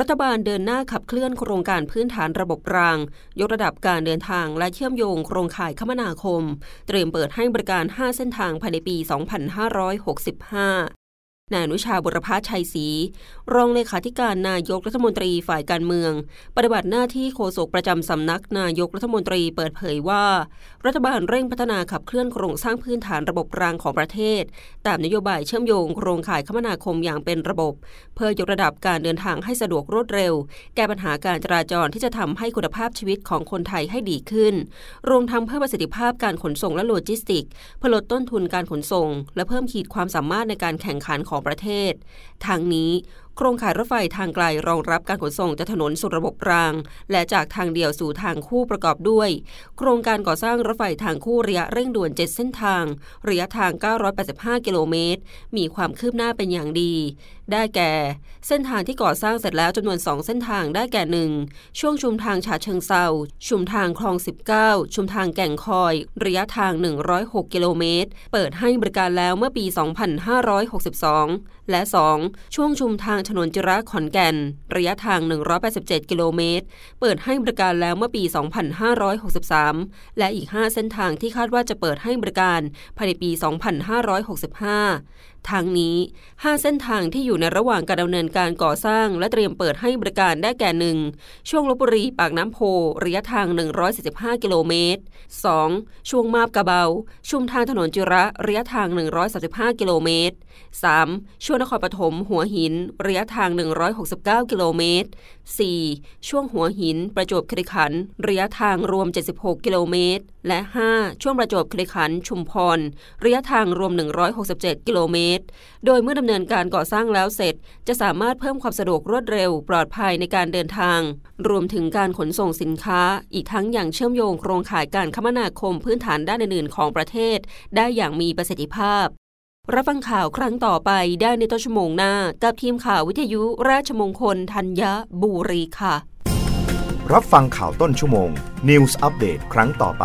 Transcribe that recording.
รัฐบาลเดินหน้าขับเคลื่อนโครงการพื้นฐานระบบราง ยกระดับการเดินทางและเชื่อมโยงโครงข่ายคมนาคม เตรียมเปิดให้บริการ 5 เส้นทางภายในปี 2565 นายอนุชาบุรพาชัยศรีรองเลขาธิการนายกรัฐมนตรีฝ่ายการเมือง ปฏิบัติหน้าที่โฆษกประจำสำนักนายกรัฐมนตรีเปิดเผยว่า รัฐบาลเร่งพัฒนาขับเคลื่อนโครงสร้างพื้นฐานระบบรางของประเทศ ตามนโยบายเชื่อมโยงโครงข่ายคมนาคมอย่างเป็นระบบ เพื่อยกระดับการเดินทางให้สะดวกรวดเร็ว แก้ปัญหาการจราจรที่จะทำให้คุณภาพชีวิตของคนไทยให้ดีขึ้น รวมทั้งเพิ่มประสิทธิภาพการขนส่งและโลจิสติกเพื่อลดต้นทุนการขนส่ง และเพิ่มขีดความสามารถในการแข่งขันของประเทศ ทั้งนี้ โครงข่ายรถไฟทางไกลรองรับการขนส่งจากถนนสู่ระบบราง และจากทางเดี่ยวสู่ทางคู่ประกอบด้วย โครงการก่อสร้างรถไฟทางคู่ระยะเร่งด่วน 7 เส้นทาง ระยะทาง 985 กิโลเมตร มีความคืบหน้าเป็นอย่างดี ได้แก่ เส้นทางที่ก่อสร้างเสร็จแล้วจำนวน 2 เส้นทางได้แก่ 1 ช่วงชุมทางฉะเชิงเทราชุมทางคลอง 19 ชุมทางแก่งคอย ระยะทาง 106 กิโลเมตร เปิดให้บริการแล้วเมื่อปี 2562 และ 2 ช่วงชุมทางถนนจิระขอนแก่น ระยะทาง 187 กิโลเมตร เปิดให้บริการแล้วเมื่อปี 2563 และอีก 5 เส้นทางที่คาดว่าจะเปิดให้บริการภายในปี 2565 ทางนี้ 5 เส้นทางที่อยู่ในระหว่างการดำเนินการก่อสร้าง และเตรียมเปิดให้บริการได้แก่หนึ่งช่วงลบบุรีปากน้ำโพ ระยะทาง 145 กิโลเมตร 2. ช่วงมาบกระเบา ชุมทางถนนจิระระยะทาง 135 กิโลเมตร 3. ช่วงนครปฐมหัวหิน ระยะทาง 169 กิโลเมตร 4. ช่วงหัวหิน ประจวบคีรีขันธ์ระยะทางรวม 76 กิโลเมตร และ 5. ช่วงประจวบคีรีขันธ์ชุมพรระยะทางรวม 167 กิโลเมตรตร โดยเมื่อดำเนินการก่อสร้างแล้วเสร็จ จะสามารถเพิ่มความสะดวกรวดเร็ว ปลอดภัยในการเดินทาง รวมถึงการขนส่งสินค้า อีกทั้งอย่างเชื่อมโยงโครงข่ายการคมนาคมพื้นฐานด้านอื่นๆของประเทศ ได้อย่างมีประสิทธิภาพ รับฟังข่าวครั้งต่อไปได้ในต้นชั่วโมงหน้า กับทีมข่าววิทยุราชมงคลธัญบุรีค่ะ รับฟังข่าวต้นชั่วโมง News อัปเดตครั้งต่อไป